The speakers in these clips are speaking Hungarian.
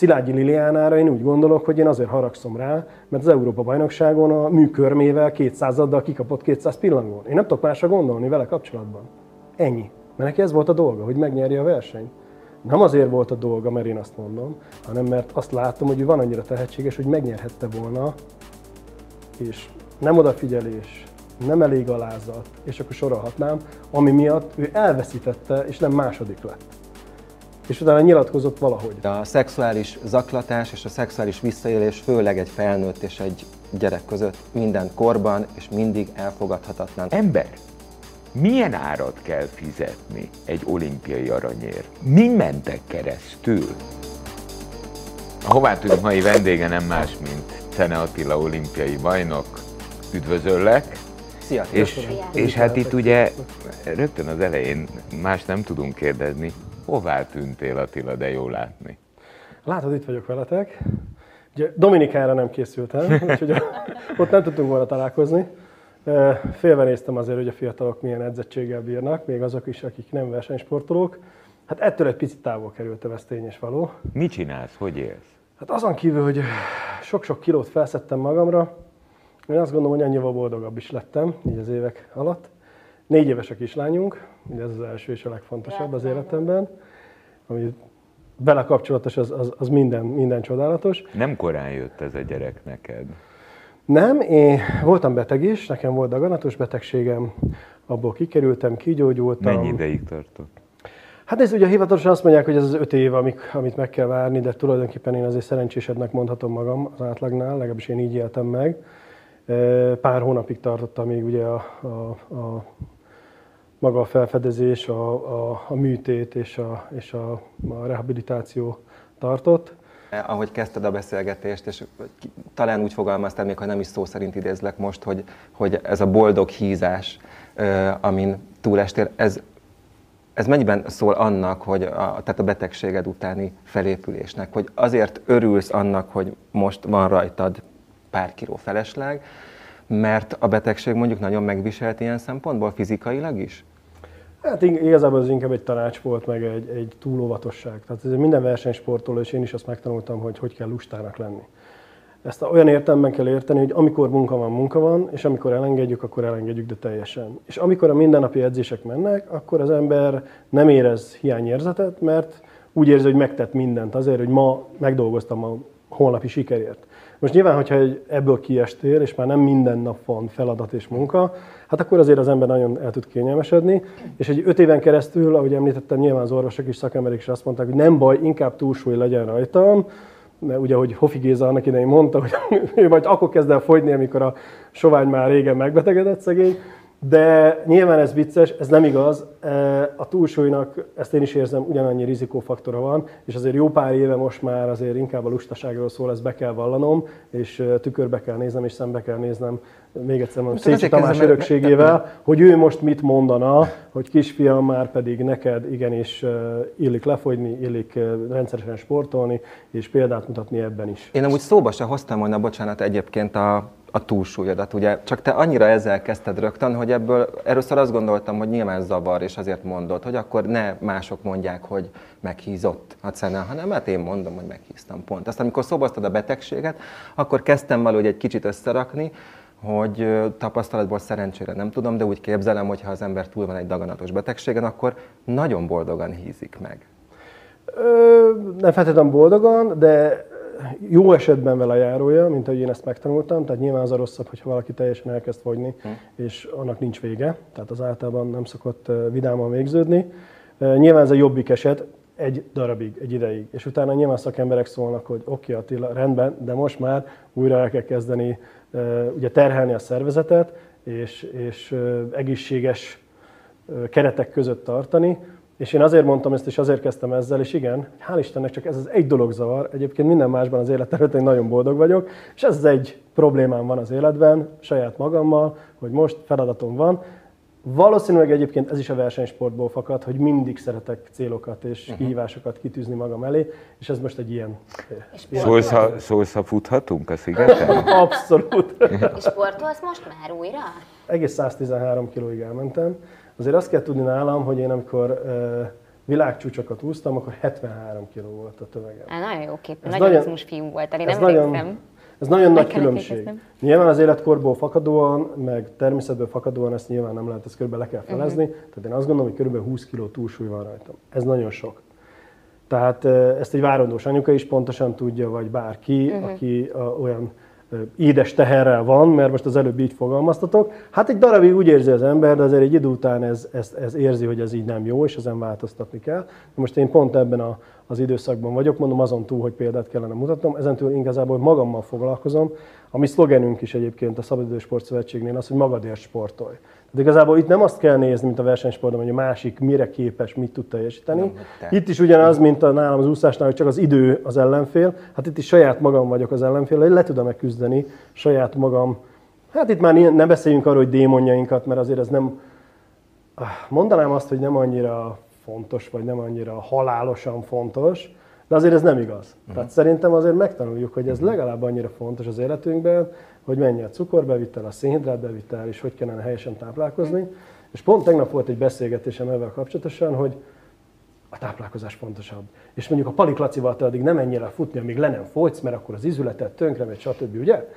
Szilágyi Liliánára én úgy gondolok, hogy én azért haragszom rá, mert az Európa-bajnokságon a műkörmével 200-addal kikapott 200 pillangón. Én nem tudok másra gondolni vele kapcsolatban. Ennyi. Mert neki ez volt a dolga, hogy megnyerje a versenyt. Nem azért volt a dolga, mert én azt mondom, hanem mert azt látom, hogy ő van annyira tehetséges, hogy megnyerhette volna, és nem odafigyelés, nem elég alázat, és akkor sorolhatnám, ami miatt ő elveszítette, és nem második lett. És utána nyilatkozott valahogy. A szexuális zaklatás és a szexuális visszaélés főleg egy felnőtt és egy gyerek között minden korban és mindig elfogadhatatlan. Ember, milyen árat kell fizetni egy olimpiai aranyért? Mi mentek keresztül? A Hová tudjuk mai vendége nem más, mint Szene Attila olimpiai bajnok. Üdvözöllek! Szia! És, és hát itt ugye rögtön az elején más nem tudunk kérdezni. Hová tűntél Attila, de jó látni? Látod, itt vagyok veletek. Ugye Dominikára nem készültem, úgyhogy ott nem tudtunk volna találkozni. Félvenéztem azért, hogy a fiatalok milyen edzettséggel bírnak, még azok is, akik nem versenysportolók. Hát ettől egy picit távol kerültem, ez tény és való. Mit csinálsz? Hogy élsz? Hát azon kívül, hogy sok-sok kilót felszettem magamra, én azt gondolom, hogy annyival boldogabb is lettem így az évek alatt. Négy éves a kislányunk, ugye ez az első és a legfontosabb az életemben, ami vele kapcsolatos, az, az, az minden, minden csodálatos. Nem korán jött ez a gyerek neked? Nem, én voltam beteg is, nekem volt daganatos betegségem, abból kikerültem, kigyógyultam. Mennyi ideig tartott? Hát ez ugye hivatalosan azt mondják, hogy ez az öt év, amik, amit meg kell várni, de tulajdonképpen én azért szerencsésebbnek mondhatom magam az átlagnál, legalábbis én így éltem meg. Pár hónapig tartotta még ugye a, a, a maga a felfedezés, a, a, a műtét és, a, és a, a rehabilitáció tartott. Ahogy kezdted a beszélgetést, és talán úgy fogalmaztál, még ha nem is szó szerint idézlek most, hogy, hogy ez a boldog hízás, amin túlestél, ez, ez mennyiben szól annak, hogy a, tehát a betegséged utáni felépülésnek, hogy azért örülsz annak, hogy most van rajtad pár kiló felesleg, mert a betegség mondjuk nagyon megviselt ilyen szempontból, fizikailag is? Hát igazából ez inkább egy tanács volt, meg egy, egy túlóvatosság. Tehát ez minden versenysportoló, és én is azt megtanultam, hogy hogy kell lustának lenni. Ezt olyan értelemben kell érteni, hogy amikor munka van, munka van, és amikor elengedjük, akkor elengedjük, de teljesen. És amikor a mindennapi edzések mennek, akkor az ember nem érez hiányérzetet, mert úgy érzi, hogy megtett mindent azért, hogy ma megdolgoztam a holnapi sikerért. Most nyilván, hogyha ebből kiestél, és már nem minden nap van feladat és munka, hát akkor azért az ember nagyon el tud kényelmesedni. És egy öt éven keresztül, ahogy említettem, nyilván az orvosok is, szakemberek is azt mondták, hogy nem baj, inkább túlsúly legyen rajtam, mert ugye, hogy Hofi Géza annak idején mondta, hogy ő majd akkor kezd el fogyni, amikor a sovány már régen megbetegedett szegény, de nyilván ez vicces, ez nem igaz. E, a túlsúlynak, ezt én is érzem, ugyanannyi rizikófaktora van, és azért jó pár éve most már azért inkább a lustaságról szól, ezt be kell vallanom, és e, tükörbe kell néznem, és szembe kell néznem, még egyszer mondom, Szécsi Tamás örökségével, hogy ő most mit mondana, hogy kisfiam már pedig neked igenis e, illik lefogyni, illik rendszeresen sportolni, és példát mutatni ebben is. Én amúgy szóba se hoztam volna, bocsánat, egyébként a a túlsúlyodat, ugye? Csak te annyira ezzel kezdted rögtön, hogy ebből először azt gondoltam, hogy nyilván zavar, és azért mondod, hogy akkor ne mások mondják, hogy meghízott a cena, hanem hát én mondom, hogy meghíztam pont. Aztán amikor szoboztad a betegséget, akkor kezdtem valahogy egy kicsit összerakni, hogy tapasztalatból szerencsére nem tudom, de úgy képzelem, hogy ha az ember túl van egy daganatos betegségen, akkor nagyon boldogan hízik meg. Ö, nem feltétlenül boldogan, de jó esetben vele járója, mint ahogy én ezt megtanultam, tehát nyilván az a rosszabb, hogyha valaki teljesen elkezd fogyni, hm. és annak nincs vége, tehát az általában nem szokott vidáman végződni. Nyilván ez a jobbik eset, egy darabig, egy ideig. És utána nyilván szakemberek szólnak, hogy oké, okay, Attila, rendben, de most már újra el kell kezdeni ugye terhelni a szervezetet, és, és egészséges keretek között tartani, és én azért mondtam ezt, és azért kezdtem ezzel, és igen, hál' Istennek csak ez az egy dolog zavar. Egyébként minden másban az élet én nagyon boldog vagyok, és ez az egy problémám van az életben, saját magammal, hogy most feladatom van. Valószínűleg egyébként ez is a versenysportból fakad, hogy mindig szeretek célokat és uh-huh. kihívásokat kitűzni magam elé, és ez most egy ilyen... Szólsz, ha, szólsz, ha futhatunk a szigeten? Abszolút. És sportolsz most már újra? Egész 113 kilóig elmentem. Azért azt kell tudni nálam, hogy én amikor világcsúcsokat úsztam, akkor 73 kg volt a tömegem. Á, nagyon jó kép, Ez nagyon izmos fiú volt, én nem nagyon, ez nagyon nagy különbség. emlékeznem. Nyilván az életkorból fakadóan, meg természetből fakadóan ezt nyilván nem lehet, ezt körülbelül le kell felezni. Mhm. Tehát én azt gondolom, hogy kb. 20 kg túlsúly van rajtam. Ez nagyon sok. Tehát eh, ezt egy várandós anyuka is pontosan tudja, vagy bárki, Mhm. aki a, olyan édes teherrel van, mert most az előbb így fogalmaztatok. Hát egy darabig úgy érzi az ember, de azért egy idő után ez, ez, ez érzi, hogy ez így nem jó, és ezen változtatni kell. Most én pont ebben a, az időszakban vagyok, mondom azon túl, hogy példát kellene mutatnom, ezen túl igazából magammal foglalkozom. A mi szlogenünk is egyébként a Szabadidős Sportszövetségnél az, hogy magadért sportolj. Tehát igazából itt nem azt kell nézni, mint a versenysportban, hogy a másik mire képes, mit tud teljesíteni. Nem, te. Itt is ugyanaz, mint a nálam az úszásnál, hogy csak az idő az ellenfél. Hát itt is saját magam vagyok az ellenfél, hogy le tudom-e küzdeni saját magam. Hát itt már ne beszéljünk arról, hogy démonjainkat, mert azért ez nem, Ah, mondanám azt, hogy nem annyira fontos, vagy nem annyira halálosan fontos, de azért ez nem igaz. Uh-huh. Tehát szerintem azért megtanuljuk, hogy ez legalább annyira fontos az életünkben, hogy mennyi a cukorbevitel, a szénhidrátbevitel, és hogy kellene helyesen táplálkozni. És pont tegnap volt egy beszélgetésem ezzel kapcsolatosan, hogy a táplálkozás fontosabb. És mondjuk a Palik Lacival te addig nem menjél el futni, amíg le nem fogysz, mert akkor az izületet tönkre megy, stb. Ugye?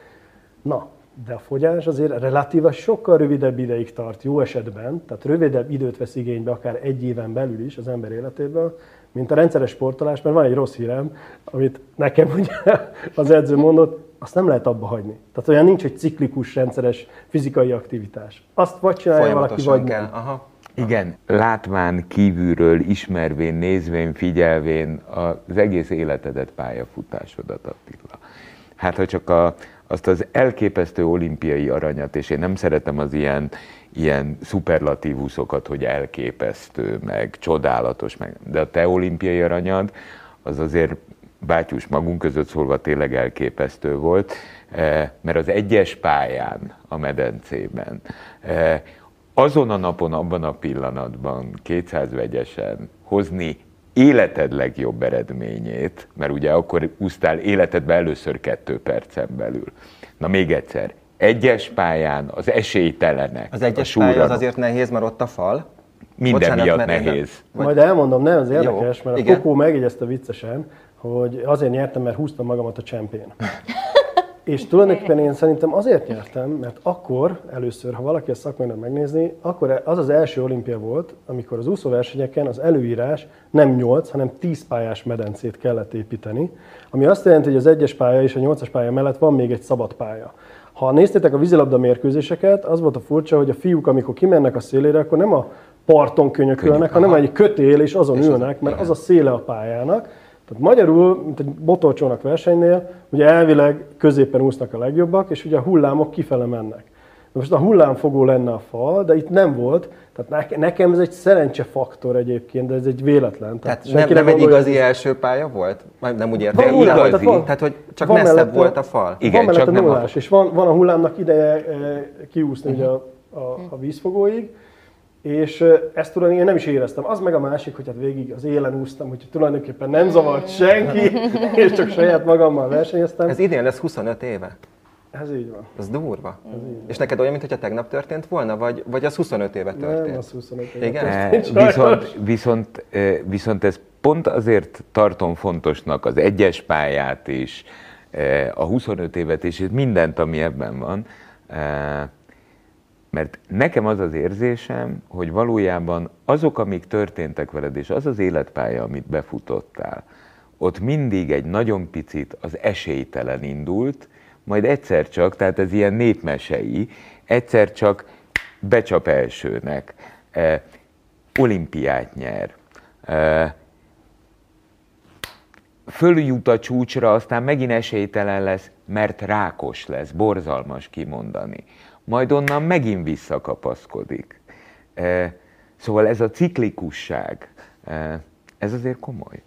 Na, de a fogyás azért relatíva sokkal rövidebb ideig tart jó esetben, tehát rövidebb időt vesz igénybe, akár egy éven belül is az ember életéből, mint a rendszeres sportolás, mert van egy rossz hírem, amit nekem ugye az edző mondott, azt nem lehet abba hagyni. Tehát olyan nincs, hogy ciklikus, rendszeres fizikai aktivitás. Azt vagy csinálja valaki, vagy kell. nem. Aha. Igen, látván kívülről, ismervén, nézvén, figyelvén az egész életedet, pályafutásodat, Attila. Hát, ha csak a, azt az elképesztő olimpiai aranyat, és én nem szeretem az ilyen, ilyen szuperlatívuszokat, hogy elképesztő, meg csodálatos, meg, de a te olimpiai aranyad, az azért bátyus magunk között szólva tényleg elképesztő volt, eh, mert az egyes pályán a medencében eh, azon a napon, abban a pillanatban 200 vegyesen hozni életed legjobb eredményét, mert ugye akkor úsztál életedben először kettő percen belül. Na még egyszer, egyes pályán az esélytelenek. Az a egyes pálya az súranok, azért nehéz, mert ott a fal. Minden Bocsánat, miatt nehéz. Vagy- Majd elmondom, nem, ez érdekes, Jó, mert a igen. Kokó megjegyezte viccesen, hogy azért nyertem, mert húztam magamat a csempén. És tulajdonképpen én szerintem azért nyertem, mert akkor először, ha valaki ezt szakmailag megnézni, akkor az az első olimpia volt, amikor az úszóversenyeken az előírás nem 8, hanem 10 pályás medencét kellett építeni, ami azt jelenti, hogy az egyes pálya és a 8-as pálya mellett van még egy szabad pálya. Ha néztétek a vízilabda mérkőzéseket, az volt a furcsa, hogy a fiúk, amikor kimennek a szélére, akkor nem a parton könyökölnek, Könyök, hanem aha. egy kötél, és azon És ülnek, mert az a széle a pályának. Tehát magyarul, mint egy motorcsónak versenynél, ugye elvileg középen úsznak a legjobbak, és ugye a hullámok kifele mennek. Na most a hullámfogó lenne a fal, de itt nem volt, tehát neke- nekem ez egy szerencsefaktor egyébként, de ez egy véletlen. Tehát nem, senki ne nem egy igazi első pálya volt? Majd nem úgy Van értem. hullám, igazi. tehát, van, Tehát, hogy csak van messzebb mellette- volt a fal. Igen, van mellette csak nem a- nullás, és van, van a hullámnak ideje e, kiúszni ugye a, a, a vízfogóig, és e, ezt tulajdonképpen én nem is éreztem. Az meg a másik, hogy hát végig az élen úsztam, hogy tulajdonképpen nem zavart senki, és csak saját magammal versenyeztem. Ez idén lesz 25 éve. Ez így van. Ez durva. És neked olyan, mintha tegnap történt volna, vagy, vagy az 25 éve történt? Nem, az 25 éve Igen? történt, sajnos. Viszont, viszont, eh, viszont ez pont azért tartom fontosnak az egyes pályát is, eh, a 25 évet és mindent, ami ebben van, eh, mert nekem az az érzésem, hogy valójában azok, amik történtek veled, és az az életpálya, amit befutottál, ott mindig egy nagyon picit az esélytelen indult, majd egyszer csak, tehát ez ilyen népmesei, egyszer csak becsap elsőnek, eh, olimpiát nyer, eh, följut a csúcsra, aztán megint esélytelen lesz, mert rákos lesz, borzalmas kimondani. Majd onnan megint visszakapaszkodik. Eh, Szóval ez a ciklikusság, eh, ez azért komoly.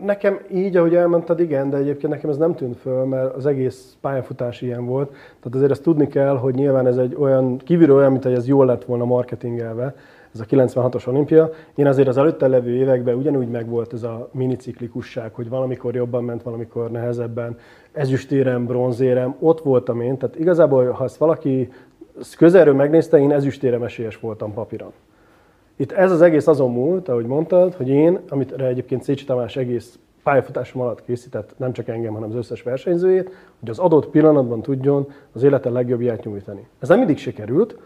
Nekem így, ahogy elmondtad, igen, de egyébként nekem ez nem tűnt föl, mert az egész pályafutás ilyen volt. Tehát azért ezt tudni kell, hogy nyilván ez egy olyan, kívülről olyan, mint hogy ez jól lett volna marketingelve, ez a 96-os olimpia. Én azért az előtte levő években ugyanúgy megvolt ez a miniciklikusság, hogy valamikor jobban ment, valamikor nehezebben. Ezüstérem, bronzérem, ott voltam én. Tehát igazából, ha ezt valaki közelről megnézte, én ezüstérem esélyes voltam papíron. Itt ez az egész azon múlt, ahogy mondtad, hogy én, amit egyébként Szécsi Tamás egész pályafutásom alatt készített, nem csak engem, hanem az összes versenyzőjét, hogy az adott pillanatban tudjon az élete legjobbját nyújtani. Ez nem mindig sikerült,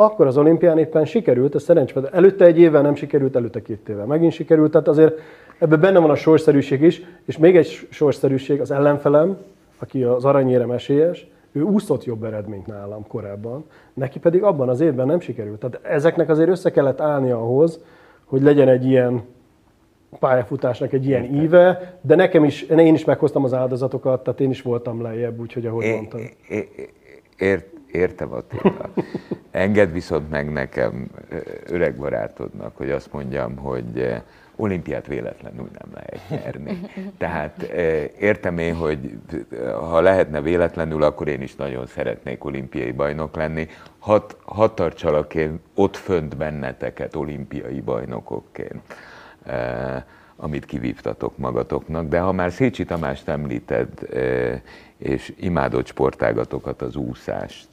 akkor az olimpián éppen sikerült, ez szerencsére, előtte egy évvel nem sikerült, előtte két évvel megint sikerült, tehát azért ebben benne van a sorszerűség is, és még egy sorszerűség, az ellenfelem, aki az aranyérem esélyes, ő úszott jobb eredményt nálam korábban, neki pedig abban az évben nem sikerült. Tehát ezeknek azért össze kellett állni ahhoz, hogy legyen egy ilyen pályafutásnak egy ilyen íve, de nekem is, én is meghoztam az áldozatokat, tehát én is voltam lejjebb, úgyhogy ahogy É- mondtad. é- é- Ért, értem Attila. Engedd viszont meg nekem, öreg barátodnak, hogy azt mondjam, hogy olimpiát véletlenül nem lehet nyerni. Tehát eh, értem én, hogy ha lehetne véletlenül, akkor én is nagyon szeretnék olimpiai bajnok lenni. Hadd had tartsalak én ott fönt benneteket olimpiai bajnokokként amit kivívtatok magatoknak. De ha már Szécsi Tamást említed, és imádott sportágatokat, az úszást,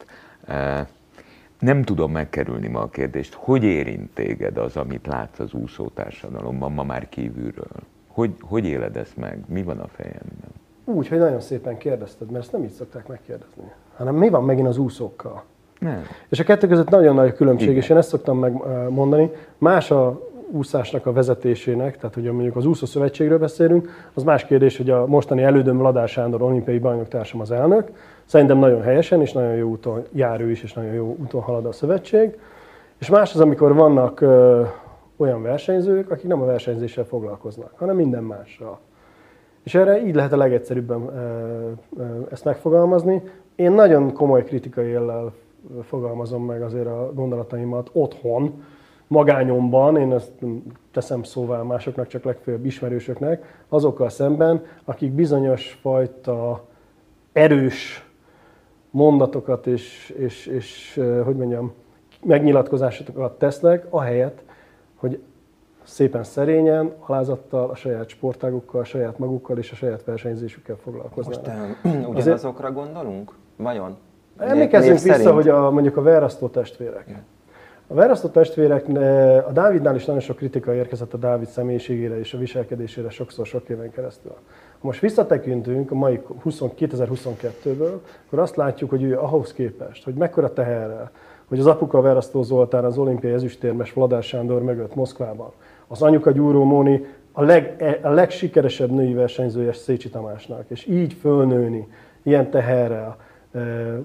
nem tudom megkerülni ma a kérdést, hogy érint téged az, amit látsz az úszótársadalomban ma már kívülről? Hogy, hogy éled ezt meg? Mi van a fejedben? Úgy, hogy nagyon szépen kérdezted, mert ezt nem így szokták megkérdezni. Hanem mi van megint az úszókkal? Nem. És a kettő között nagyon nagy a különbség, és én ezt szoktam megmondani. Más a úszásnak a vezetésének, tehát hogy mondjuk az úszó szövetségről beszélünk, az más kérdés, hogy a mostani elődöm Ladár Sándor olimpiai bajnoktársam az elnök. Szerintem nagyon helyesen és nagyon jó úton jár ő is, és nagyon jó úton halad a szövetség. És más az, amikor vannak ö, olyan versenyzők, akik nem a versenyzéssel foglalkoznak, hanem minden mással. És erre így lehet a legegyszerűbben ezt megfogalmazni. Én nagyon komoly kritikai éllel fogalmazom meg azért a gondolataimat otthon, magányomban, én ezt teszem szóvá másoknak, csak legfőbb ismerősöknek, azokkal szemben, akik bizonyos fajta erős mondatokat és, és, és hogy mondjam, megnyilatkozásokat tesznek, ahelyett, hogy szépen szerényen, alázattal, a saját sportágukkal, a saját magukkal és a saját versenyzésükkel foglalkoznak. Most ugyanazokra gondolunk? Vajon? Emlékezzünk vissza, szerint? hogy a, mondjuk a Verasztó testvérek. A Verasztó testvérek, a Dávidnál is nagyon sok kritika érkezett a Dávid személyiségére és a viselkedésére sokszor sok éven keresztül. Ha most visszatekintünk a mai 20, 2022-ből, akkor azt látjuk, hogy ő ahhoz képest, hogy mekkora teherrel, hogy az apuka Verasztó Zoltán az olimpiai ezüstérmes Vladár Sándor mögött Moszkvában, az anyuka Gyúró Móni a, leg, a legsikeresebb női versenyzője Szécsi Tamásnak, és így fölnőni ilyen teherrel,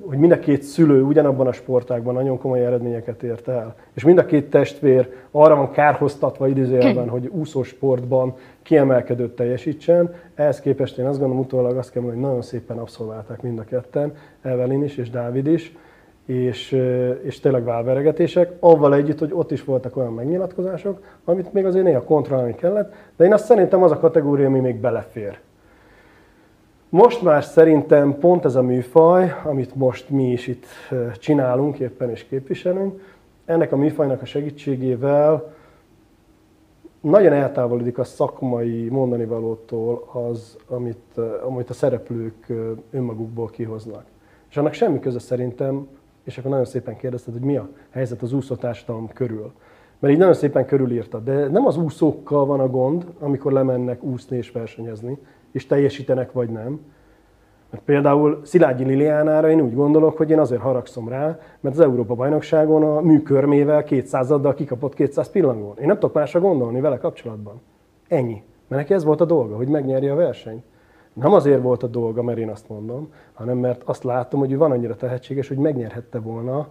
hogy mind a két szülő ugyanabban a sportágban nagyon komoly eredményeket ért el, és mind a két testvér arra van kárhoztatva idézőjelben, hogy úszósportban kiemelkedőt teljesítsen. Ehhez képest én azt gondolom, utólag azt kell mondani, hogy nagyon szépen abszolválták mind a ketten, Evelyn is és Dávid is, és, és tényleg válveregetések, avval együtt, hogy ott is voltak olyan megnyilatkozások, amit még azért néha kontrollálni kellett, de én azt szerintem az a kategória, ami még belefér. Most már szerintem pont ez a műfaj, amit most mi is itt csinálunk éppen és képviselünk, ennek a műfajnak a segítségével nagyon eltávolodik a szakmai mondani valótól az, amit, amit a szereplők önmagukból kihoznak. És annak semmi köze szerintem, és akkor nagyon szépen kérdezted, hogy mi a helyzet az úszótársadalom körül. Mert így nagyon szépen körülírtad, de nem az úszókkal van a gond, amikor lemennek úszni és versenyezni, és teljesítenek vagy nem. Mert például Szilágyi Liliánára én úgy gondolok, hogy én azért haragszom rá, mert az Európa bajnokságon a műkörmével 200-addal kikapott 200 pillangón. Én nem tudok másra gondolni vele kapcsolatban. Ennyi. Mert neki ez volt a dolga, hogy megnyerje a versenyt. Nem azért volt a dolga, mert én azt mondom, hanem mert azt látom, hogy ő van annyira tehetséges, hogy megnyerhette volna,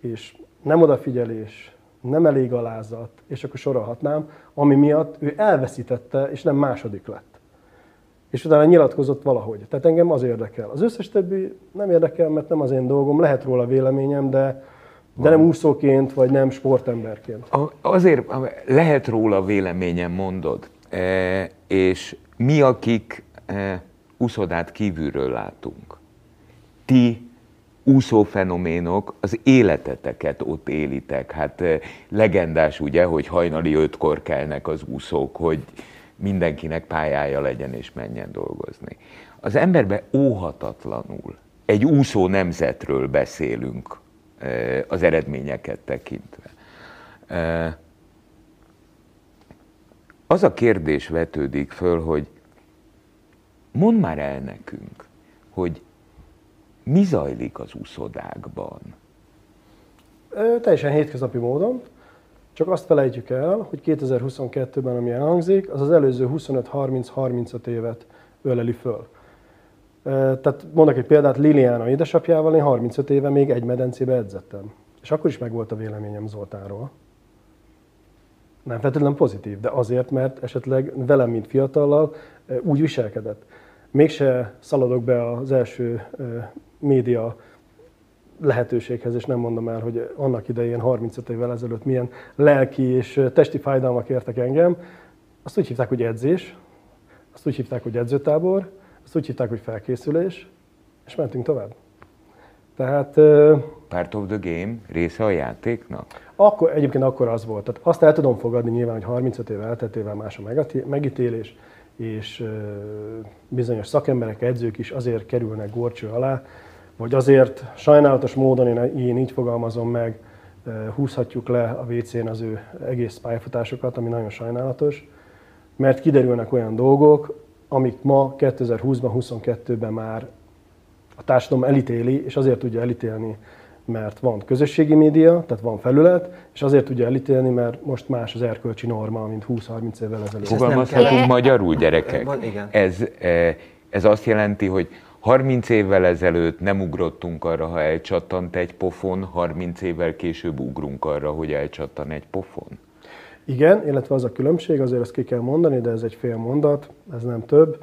és nem odafigyelés, nem elég alázat, és akkor sorolhatnám, ami miatt ő elveszítette, és nem második lett. És utána nyilatkozott valahogy. Tehát engem az érdekel. Az összes többi nem érdekel, mert nem az én dolgom, lehet róla véleményem, de, de nem úszóként, vagy nem sportemberként. Azért lehet róla véleményem mondod, e, és mi, akik e, úszodát kívülről látunk, ti úszófenoménok az életeteket ott élitek. Hát eh, legendás ugye, hogy hajnali ötkor kelnek az úszók, hogy mindenkinek pályája legyen és menjen dolgozni. Az emberbe óhatatlanul egy úszó nemzetről beszélünk az eredményeket tekintve. Az a kérdés vetődik föl, hogy mondd már el nekünk, hogy mi zajlik az úszodákban. Ö, teljesen hétköznapi módon, csak azt felejtjük el, hogy 2022-ben, ami elhangzik, az az előző 25-30-35 évet öleli föl. Tehát mondok egy példát, Liliana édesapjával én 35 éve még egy medencébe edzettem. És akkor is megvolt a véleményem Zoltánról. Nem feltétlenül pozitív, de azért, mert esetleg velem, mint fiatallal úgy viselkedett. Mégse szaladok be az első média lehetőséghez, és nem mondom el, hogy annak idején 35 évvel ezelőtt milyen lelki és testi fájdalmak értek engem. Azt úgy hívták, hogy edzés, azt úgy hívták, hogy edzőtábor, azt úgy hívták, hogy felkészülés, és mentünk tovább. Tehát Part of the game része a játéknak? akkor, egyébként akkor az volt. Tehát azt el tudom fogadni nyilván, hogy 35 év elteltével más a megítélés, és bizonyos szakemberek, edzők is azért kerülnek gorcső alá, vagy azért sajnálatos módon, én, én így fogalmazom meg, ö, húzhatjuk le a WC-n az ő egész pályafutásokat, ami nagyon sajnálatos, mert kiderülnek olyan dolgok, amik ma 2020-ban, 22-ben már a társadalom elítéli, és azért tudja elítélni, mert van közösségi média, tehát van felület, és azért tudja elítélni, mert most más az erkölcsi norma, mint 20-30 évvel ezelőtt. ez nem Fogalmazhatunk magyarul, gyerekek? Van, igen. Ez, eh, ez azt jelenti, hogy 30 évvel ezelőtt nem ugrottunk arra, ha elcsattant egy pofon, 30 évvel később ugrunk arra, hogy elcsattan egy pofon. Igen, illetve az a különbség, azért ezt ki kell mondani, de ez egy fél mondat, ez nem több,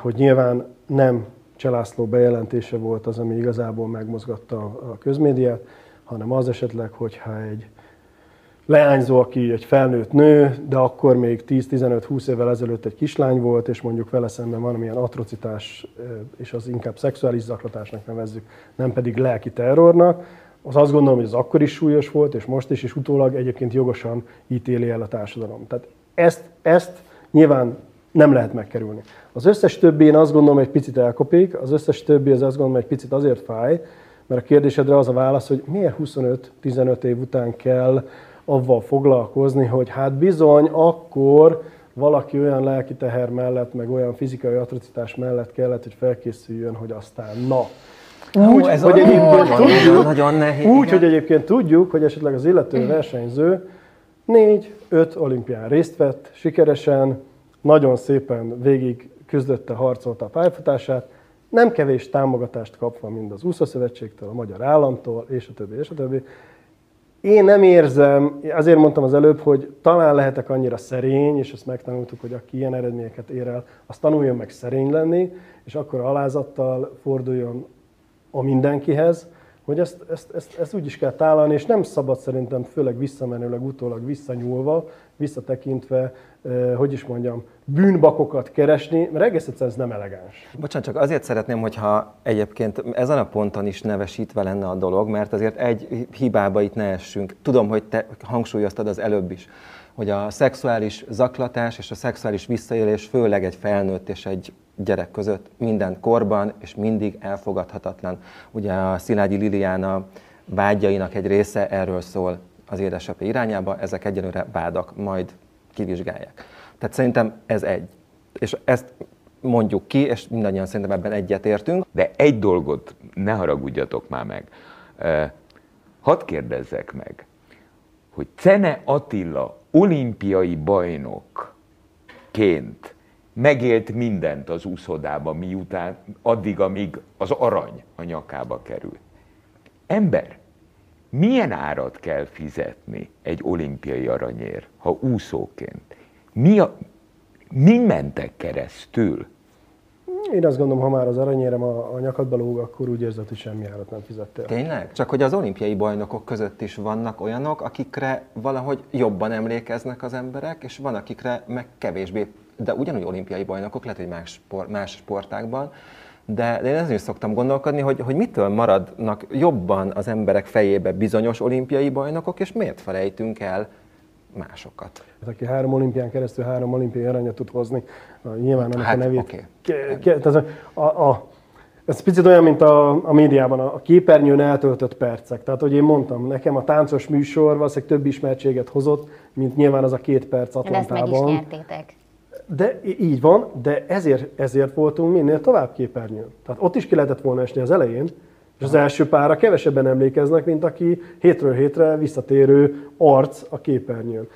hogy nyilván nem Cselászló bejelentése volt az, ami igazából megmozgatta a közmédiát, hanem az esetleg, hogyha egy leányzó, aki egy felnőtt nő, de akkor még 10-15-20 évvel ezelőtt egy kislány volt, és mondjuk vele szemben van milyen atrocitás, és az inkább szexuális zaklatásnak nevezzük, nem pedig lelki terrornak, az azt gondolom, hogy az akkor is súlyos volt, és most is, és utólag egyébként jogosan ítéli el a társadalom. Tehát ezt, ezt nyilván nem lehet megkerülni. Az összes többi én azt gondolom egy picit elkopik, az összes többi az azt gondolom egy picit azért fáj, mert a kérdésedre az a válasz, hogy miért 25-15 év után kell avval foglalkozni, hogy hát bizony akkor valaki olyan lelki teher mellett, meg olyan fizikai atrocitás mellett kellett, hogy felkészüljön, hogy aztán na. Úgy, ez hogy egyébként nagyon- tudjuk, nagyon nehéz, úgy, igen. hogy egyébként tudjuk, hogy esetleg az illető versenyző négy-öt olimpián részt vett, sikeresen, nagyon szépen végig küzdötte, harcolta a pályafutását, nem kevés támogatást kapva mind az úszószövetségtől, a magyar államtól, és a többi, és a többi. Én nem érzem, azért mondtam az előbb, hogy talán lehetek annyira szerény, és ezt megtanultuk, hogy aki ilyen eredményeket ér el, az tanuljon meg szerény lenni, és akkor alázattal forduljon a mindenkihez, hogy ezt, ezt, ezt, ezt úgy is kell tálalni, és nem szabad szerintem, főleg visszamenőleg, utólag visszanyúlva, visszatekintve, eh, hogy is mondjam, bűnbakokat keresni, mert egész egyszerűen ez nem elegáns. Bocsánat, csak azért szeretném, hogyha egyébként ezen a ponton is nevesítve lenne a dolog, mert azért egy hibába itt ne essünk. Tudom, hogy te hangsúlyoztad az előbb is, hogy a szexuális zaklatás és a szexuális visszaélés főleg egy felnőtt és egy gyerek között minden korban és mindig elfogadhatatlan. Ugye a Szilágyi Liliana vágyainak egy része erről szól az édesapja irányába, ezek egyelőre vádak, majd kivizsgálják. Tehát szerintem ez egy. És ezt mondjuk ki, és mindannyian szerintem ebben egyetértünk. De egy dolgot ne haragudjatok már meg. Hadd kérdezzek meg, hogy Cene Attila olimpiai bajnokként megélt mindent az úszodában, miután addig, amíg az arany a nyakába kerül. Ember, milyen árat kell fizetni egy olimpiai aranyért, ha úszóként? Mi a, mi mentek keresztül? Én azt gondolom, ha már az aranyérem a, a nyakadba lóg, akkor úgy érzed, hogy semmi árat nem fizettél. Tényleg? Csak hogy az olimpiai bajnokok között is vannak olyanok, akikre valahogy jobban emlékeznek az emberek, és van, akikre meg kevésbé, de ugyanúgy olimpiai bajnokok, lehet, hogy más, sport, más sportákban, de, de én ezen is szoktam gondolkodni, hogy, hogy mitől maradnak jobban az emberek fejébe bizonyos olimpiai bajnokok, és miért felejtünk el másokat. Hát, aki három olimpián keresztül három olimpiai aranyat tud hozni, nyilván annak Hát, a nevét. oké. Ke- ke- tehát a, a, Ez picit olyan, mint a, a médiában, a képernyőn eltöltött percek. Tehát, hogy én mondtam, nekem a táncos műsor valószínűleg több ismertséget hozott, mint nyilván az a két perc De ezt meg is Atlantában. nyertétek. De így van, de ezért, ezért voltunk minél tovább képernyőn. Tehát ott is ki lehetett volna esni az elején, és az első pára kevesebben emlékeznek, mint aki hétről hétre visszatérő arc a képernyőn.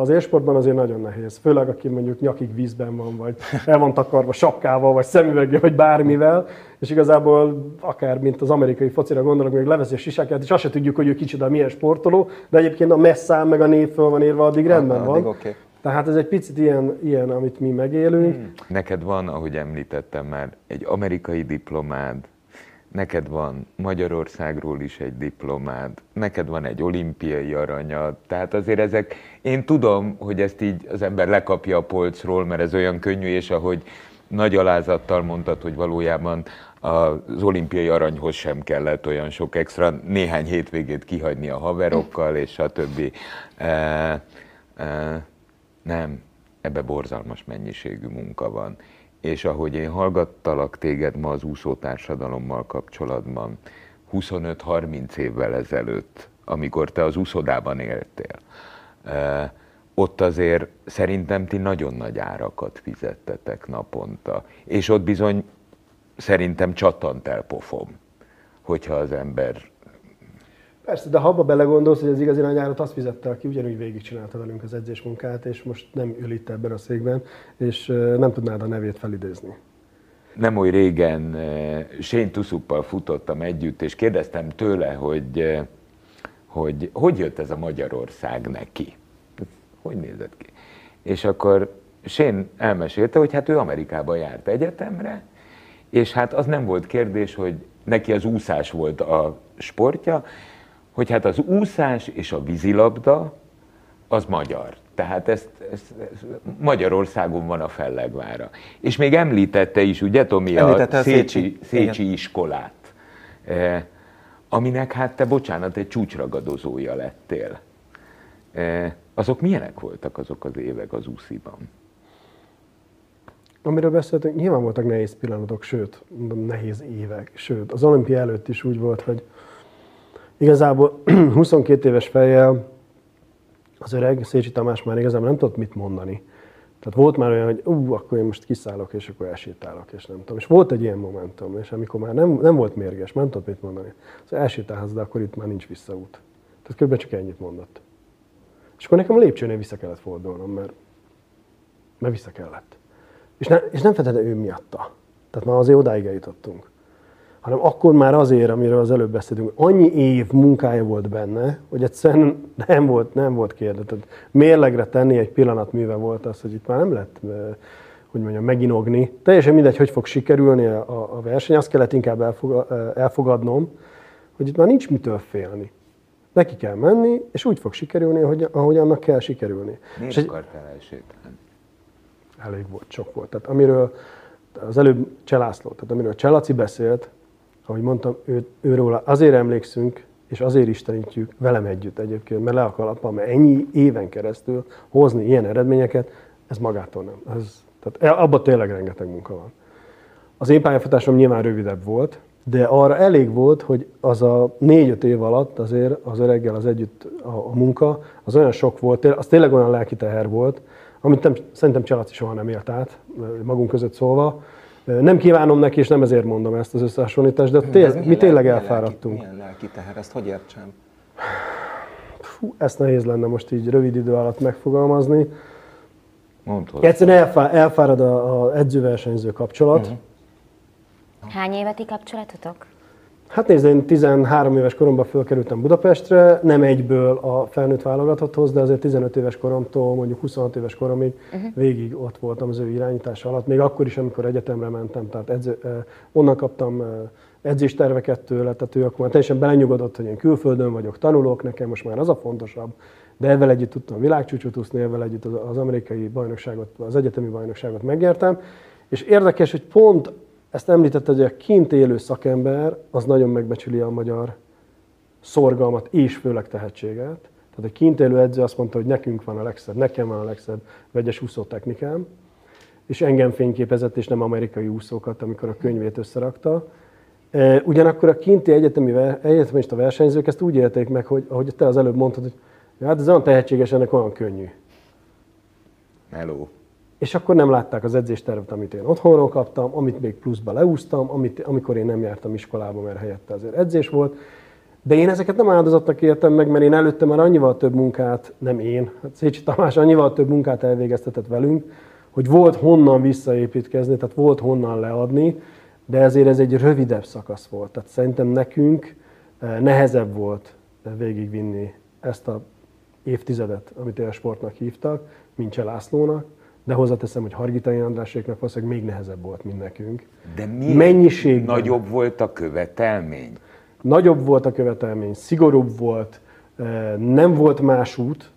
Az élsportban azért nagyon nehéz, főleg aki mondjuk nyakig vízben van, vagy el van takarva sapkával, vagy szemüveggel, vagy bármivel, és igazából akár, mint az amerikai focira gondolok, még leveszi a sisákját, és azt se tudjuk, hogy ő kicsoda milyen sportoló, de egyébként a messzám meg a név föl van írva, addig rendben addig van. oké. Tehát ez egy picit ilyen, ilyen amit mi megélünk. Hmm. Neked van, ahogy említettem már, egy amerikai diplomád, neked van Magyarországról is egy diplomád, neked van egy olimpiai aranyad, tehát azért ezek, én tudom, hogy ezt így az ember lekapja a polcról, mert ez olyan könnyű, és ahogy nagy alázattal mondtad, hogy valójában az olimpiai aranyhoz sem kellett olyan sok extra, néhány hétvégét kihagyni a haverokkal, és a többi. E, e, nem, ebbe borzalmas mennyiségű munka van. És ahogy én hallgattalak téged ma az úszótársadalommal kapcsolatban, 25-30 évvel ezelőtt, amikor te az úszodában éltél, ott azért szerintem ti nagyon nagy árakat fizettetek naponta. És ott bizony szerintem csatant el pofom, hogyha az ember Persze, de ha abba belegondolsz, hogy az igazi nagy árat azt fizette, aki ugyanúgy végigcsinálta velünk az edzésmunkát, és most nem ül itt ebben a székben, és nem tudnád a nevét felidézni. nem oly régen Shane Tuszuppal futottam együtt, és kérdeztem tőle, hogy, hogy hogy jött ez a Magyarország neki? Hogy nézett ki? És akkor Shane elmesélte, hogy hát ő Amerikába járt egyetemre, és hát az nem volt kérdés, hogy neki az úszás volt a sportja, hogy hát az úszás és a vízilabda az magyar. Tehát ezt, ezt, ezt Magyarországon van a fellegvára. És még említette is, ugye Tomi, a Említette a Szécsi, Szécsi, Szécsi iskolát, eh, aminek hát te, bocsánat, egy csúcsragadozója lettél. Eh, azok milyenek voltak azok az évek az úsziban? Amiről beszéltünk, nyilván voltak nehéz pillanatok, sőt, nehéz évek, sőt, az olimpia előtt is úgy volt, hogy igazából 22 éves fejjel az öreg Szécsi Tamás már igazából nem tudott mit mondani. Tehát volt már olyan, hogy ú, akkor én most kiszállok, és akkor elsétálok, és nem tudom. És volt egy ilyen momentum, és amikor már nem, nem volt mérges, nem tudott mit mondani. Szóval elsétálhatsz, de akkor itt már nincs visszaút. Tehát kb. csak ennyit mondott. És akkor nekem a lépcsőnél vissza kellett fordulnom, mert, mert vissza kellett. És, ne, és nem feltétlenül ő miatta. Tehát már azért odáig eljutottunk. Hanem akkor már azért, amiről az előbb beszéltünk, annyi év munkája volt benne, hogy egyszerűen nem volt, nem volt kérdés. Tehát mérlegre tenni egy pillanat műve volt az, hogy itt már nem lett, hogy mondjam, meginogni. Teljesen mindegy, hogy fog sikerülni a, a- verseny, azt kellett inkább elfoga- elfogadnom, hogy itt már nincs mitől félni. Neki kell menni, és úgy fog sikerülni, ahogy, ahogy annak kell sikerülni. Miért És akartál elsétálni? elég volt, sok volt. Tehát amiről az előbb Cselászló, tehát amiről Cselaci beszélt, ahogy mondtam, ő, őről azért emlékszünk, és azért istenítjük velem együtt egyébként, mert le a kalappal, mert ennyi éven keresztül hozni ilyen eredményeket, ez magától nem. Ez, tehát abban tényleg rengeteg munka van. Az én pályafutásom nyilván rövidebb volt, de arra elég volt, hogy az a négy-öt év alatt azért az öreggel az együtt a, a munka, az olyan sok volt, az tényleg olyan lelki teher volt, amit nem, szerintem Cselaci soha nem élt át, magunk között szólva. Nem kívánom neki, és nem ezért mondom ezt az összehasonlítást, de Ez tél, milyen mi tényleg lelki- elfáradtunk. Milyen lelki teher, ezt hogy értsem? Fú, ezt nehéz lenne most így rövid idő alatt megfogalmazni. Mondd. Egyszerűen elfá, elfárad a, a edzőversenyző kapcsolat. Mhm. Hány éveti kapcsolatotok? Hát nézd, én 13 éves koromban fölkerültem Budapestre, nem egyből a felnőtt válogatotthoz, de azért 15 éves koromtól mondjuk 26 éves koromig uh-huh. végig ott voltam az ő irányítása alatt. Még akkor is, amikor egyetemre mentem, tehát edző, eh, onnan kaptam eh, edzésterveket tőle, tehát ő akkor már teljesen belenyugodott, hogy én külföldön vagyok, tanulok, nekem most már az a fontosabb. De ezzel együtt tudtam világcsúcsot úszni, ezzel együtt az, amerikai bajnokságot, az egyetemi bajnokságot megnyertem. És érdekes, hogy pont ezt említette, hogy a kint élő szakember az nagyon megbecsüli a magyar szorgalmat és főleg tehetséget. Tehát egy kint élő edző azt mondta, hogy nekünk van a legszebb, nekem van a legszebb vegyes úszó technikám. és engem fényképezett, és nem amerikai úszókat, amikor a könyvét összerakta. E, Ugyanakkor a kinti egyetemi, egyetemista versenyzők ezt úgy élték meg, hogy ahogy te az előbb mondtad, hogy hát ez olyan tehetséges, ennek olyan könnyű. Meló. És akkor nem látták az edzéstervet, amit én otthonról kaptam, amit még pluszba leúztam, amit, amikor én nem jártam iskolába, mert helyette azért edzés volt. De én ezeket nem áldozatnak értem meg, mert én előtte már annyival több munkát, nem én, hát Szécsi Tamás annyival több munkát elvégeztetett velünk, hogy volt honnan visszaépítkezni, tehát volt honnan leadni, de ezért ez egy rövidebb szakasz volt. Tehát szerintem nekünk eh, nehezebb volt végigvinni ezt a évtizedet, amit élsportnak hívtak, mint Cseh Lászlónak, de hozzáteszem, hogy Hargitai Andráséknak valószínűleg még nehezebb volt, mint nekünk. De miért Mennyiségben. nagyobb volt a követelmény? Nagyobb volt a követelmény, szigorúbb volt, nem volt más út,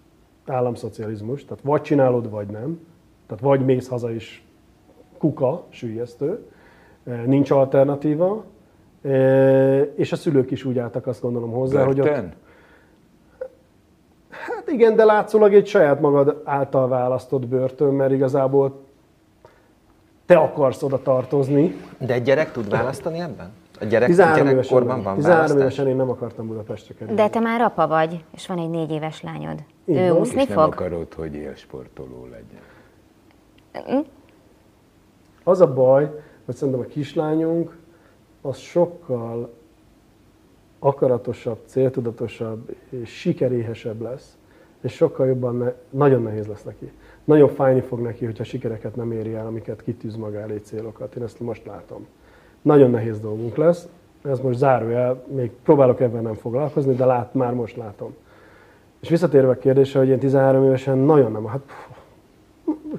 államszocializmus, tehát vagy csinálod, vagy nem. Tehát vagy mész haza is kuka, sűjesztő, nincs alternatíva, és a szülők is úgy álltak azt gondolom hozzá, hogy ott, Börtön? Igen, de látszólag egy saját magad által választott börtön, mert igazából te akarsz oda tartozni. De egy gyerek tud választani ebben? A gyerek 13 évesen, gyerekkorban van 13 választás? évesen én nem akartam Budapestre kerülni. De te már apa vagy, és van egy négy éves lányod. Így ő van. úszni És nem fog? akarod, hogy élsportoló legyen. Az a baj, hogy szerintem a kislányunk az sokkal akaratosabb, céltudatosabb és sikeréhesebb lesz, és sokkal jobban, ne, nagyon nehéz lesz neki. Nagyon fájni fog neki, hogyha sikereket nem éri el, amiket kitűz maga elé célokat. Én ezt most látom. Nagyon nehéz dolgunk lesz. Ez most zárójel, még próbálok ebben nem foglalkozni, de lát, már most látom. És visszatérve a kérdésre, hogy én 13 évesen nagyon nem, hát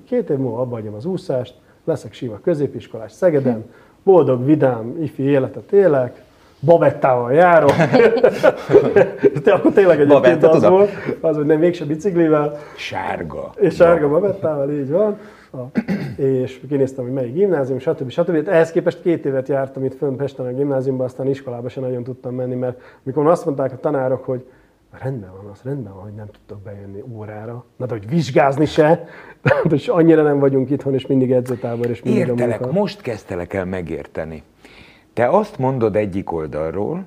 két év múlva abba az úszást, leszek sima középiskolás Szegeden, boldog, vidám, ifi életet élek, babettával járok. Te akkor tényleg egyébként Babetta, az volt, az, hogy nem mégse biciklivel, Sárga. és sárga babettával, így van. A, és kinéztem, hogy melyik gimnázium, stb. stb. Ehhez képest két évet jártam itt fönn Pesten a gimnáziumban, aztán iskolába sem nagyon tudtam menni, mert amikor azt mondták a tanárok, hogy rendben van, az rendben van, hogy nem tudtok bejönni órára, na de hogy vizsgázni se, és annyira nem vagyunk itthon, és mindig edzőtábor, és mindig a Értelek, munka. most kezdtelek el megérteni. Te azt mondod egyik oldalról,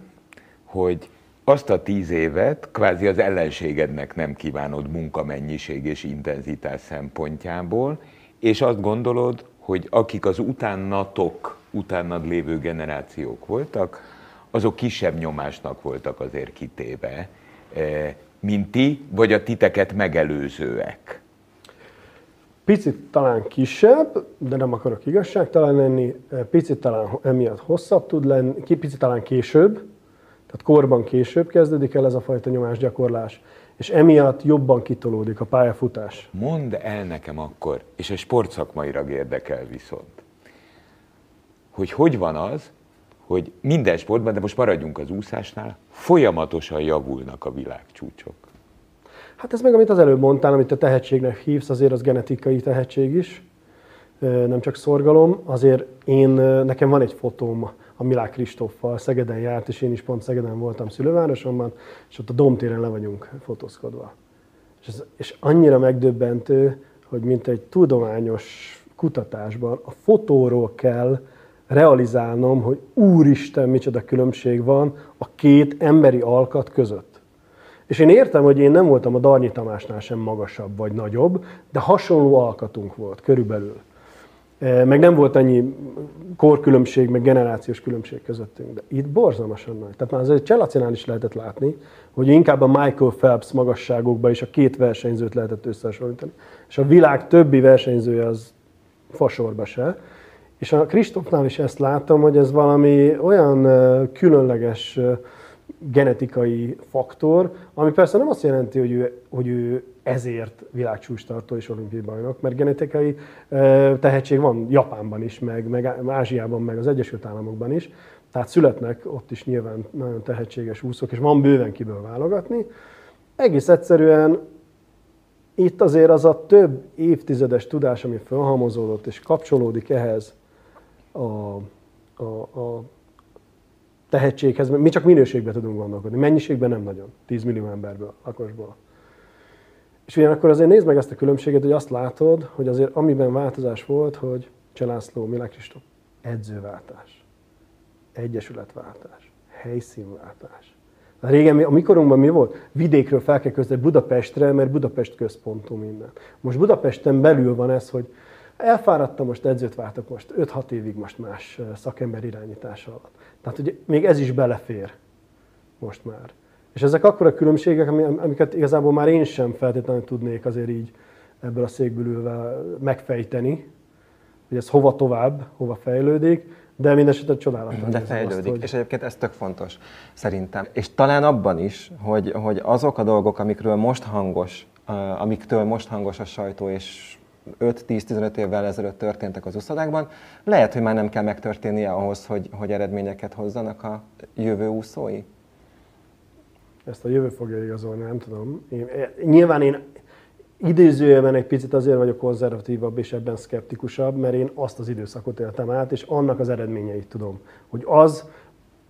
hogy azt a tíz évet kvázi az ellenségednek nem kívánod munkamennyiség és intenzitás szempontjából, és azt gondolod, hogy akik az utánatok, utánad lévő generációk voltak, azok kisebb nyomásnak voltak azért kitéve, eh, mint ti, vagy a titeket megelőzőek. Picit talán kisebb, de nem akarok igazságtalan lenni, picit talán emiatt hosszabb tud lenni, picit talán később, tehát korban később kezdődik el ez a fajta nyomásgyakorlás, és emiatt jobban kitolódik a pályafutás. Mondd el nekem akkor, és a sportszakmailag érdekel viszont, hogy hogy van az, hogy minden sportban, de most maradjunk az úszásnál, folyamatosan javulnak a világcsúcsok. Hát ez meg, amit az előbb mondtál, amit te tehetségnek hívsz, azért az genetikai tehetség is, nem csak szorgalom. Azért én, nekem van egy fotóm a Milák Kristóffal, Szegeden járt, és én is pont Szegeden voltam szülővárosomban, és ott a Domtéren le vagyunk fotózkodva. És, ez, és annyira megdöbbentő, hogy mint egy tudományos kutatásban a fotóról kell realizálnom, hogy úristen, micsoda különbség van a két emberi alkat között. És én értem, hogy én nem voltam a Darnyi Tamásnál sem magasabb vagy nagyobb, de hasonló alkatunk volt körülbelül. E, Meg nem volt annyi korkülönbség, meg generációs különbség közöttünk, de itt borzalmasan nagy. Tehát már azért Cselacinál is lehetett látni, hogy inkább a Michael Phelps magasságokban is a két versenyzőt lehetett összehasonlítani. És a világ többi versenyzője az fasorba se. És a Kristófnál is ezt láttam, hogy ez valami olyan ö, különleges ö, genetikai faktor, ami persze nem azt jelenti, hogy ő, hogy ő ezért világcsúcstartó és olimpiai bajnok, mert genetikai tehetség van Japánban is, meg, meg Ázsiában, meg az Egyesült Államokban is. Tehát születnek ott is nyilván nagyon tehetséges úszók, és van bőven kiből válogatni. Egész egyszerűen itt azért az a több évtizedes tudás, ami felhalmozódott és kapcsolódik ehhez a, a, a tehetséghez, mi csak minőségben tudunk gondolkodni, mennyiségben nem nagyon, 10 millió emberből, lakosból. És ugyanakkor azért nézd meg ezt a különbséget, hogy azt látod, hogy azért amiben változás volt, hogy Cselászló, Milák Kristóf, edzőváltás, egyesületváltás, helyszínváltás. A régen, a mikorunkban mi volt? Vidékről fel kell közni Budapestre, mert Budapest központú minden. Most Budapesten belül van ez, hogy elfáradtam, most edzőt váltok, most 5-6 évig most más szakember irányítása alatt. Tehát ugye még ez is belefér most már. És ezek akkora különbségek, amiket igazából már én sem feltétlenül tudnék azért így ebből a székből ülve megfejteni, hogy ez hova tovább, hova fejlődik, de mindesetre csodálatos. De fejlődik, azt, hogy... és egyébként ez tök fontos szerintem. És talán abban is, hogy, hogy azok a dolgok, amikről most hangos, amiktől most hangos a sajtó, és 5-10-15 évvel ezelőtt történtek az uszodákban, lehet, hogy már nem kell megtörténnie ahhoz, hogy, hogy eredményeket hozzanak a jövő úszói? Ezt a jövő fogja igazolni, nem tudom. Én, nyilván én idézőjelben egy picit azért vagyok konzervatívabb és ebben szkeptikusabb, mert én azt az időszakot éltem át, és annak az eredményeit tudom. Hogy az,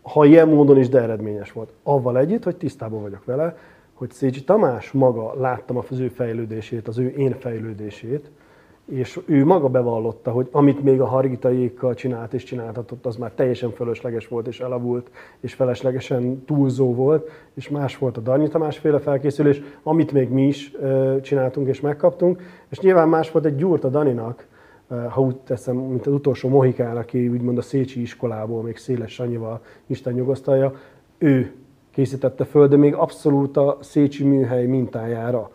ha ilyen módon is, de eredményes volt. Avval együtt, hogy tisztában vagyok vele, hogy Szécsi Tamás maga láttam az ő fejlődését, az ő én fejlődését, és ő maga bevallotta, hogy amit még a hargitaiékkal csinált és csináltatott, az már teljesen fölösleges volt és elavult, és feleslegesen túlzó volt, és más volt a Darnyi Tamás féle felkészülés, amit még mi is csináltunk és megkaptunk, és nyilván más volt egy gyúrt a Daninak, ha úgy teszem, mint az utolsó Mohikán, aki úgymond a Szécsi iskolából, még Széles Sanyival, Isten nyugosztalja, ő készítette föl, de még abszolút a Szécsi műhely mintájára.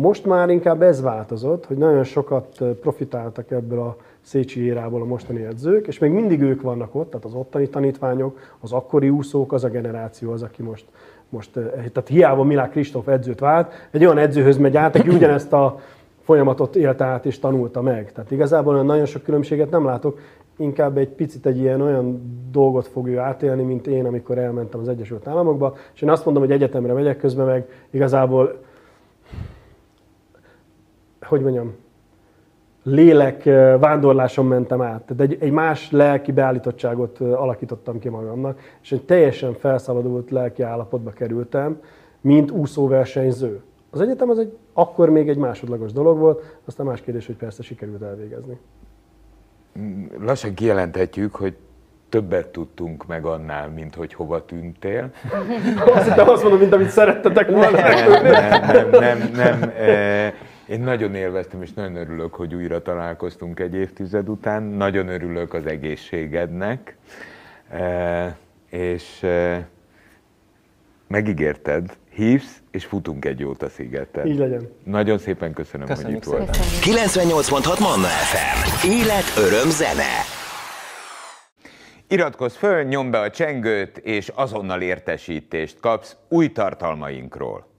Most már inkább ez változott, hogy nagyon sokat profitáltak ebből a Szécsi érából a mostani edzők, és még mindig ők vannak ott, tehát az ottani tanítványok, az akkori úszók, az a generáció az, aki most, most tehát hiába Milák Kristóf edzőt vált, egy olyan edzőhöz megy át, aki ugyanezt a folyamatot élte át és tanulta meg. Tehát igazából olyan nagyon sok különbséget nem látok, inkább egy picit egy ilyen olyan dolgot fog ő átélni, mint én, amikor elmentem az Egyesült Államokba, és én azt mondom, hogy egyetemre megyek, közben meg igazából hogy mondjam, lélek vándorláson mentem át. Tehát egy, egy más lelki beállítottságot alakítottam ki magamnak, és egy teljesen felszabadult lelki állapotba kerültem, mint úszóversenyző. Az egyetem az egy, akkor még egy másodlagos dolog volt, aztán más kérdés, hogy persze sikerült elvégezni. Lassan kijelenthetjük, hogy többet tudtunk meg annál, mint hogy hova tűntél. azt hittem azt mondom, mint amit szerettetek volna. Nem, nem, nem, nem, nem. Én nagyon élveztem, és nagyon örülök, hogy újra találkoztunk egy évtized után. Nagyon örülök az egészségednek, e, és e, megígérted, hívsz, és futunk egy jót a szigeten. Így legyen. Nagyon szépen köszönöm, Köszönjük hogy itt voltál. 98.6 Manna FM. Élet, öröm, zene. Iratkozz föl, nyomd be a csengőt, és azonnal értesítést kapsz új tartalmainkról.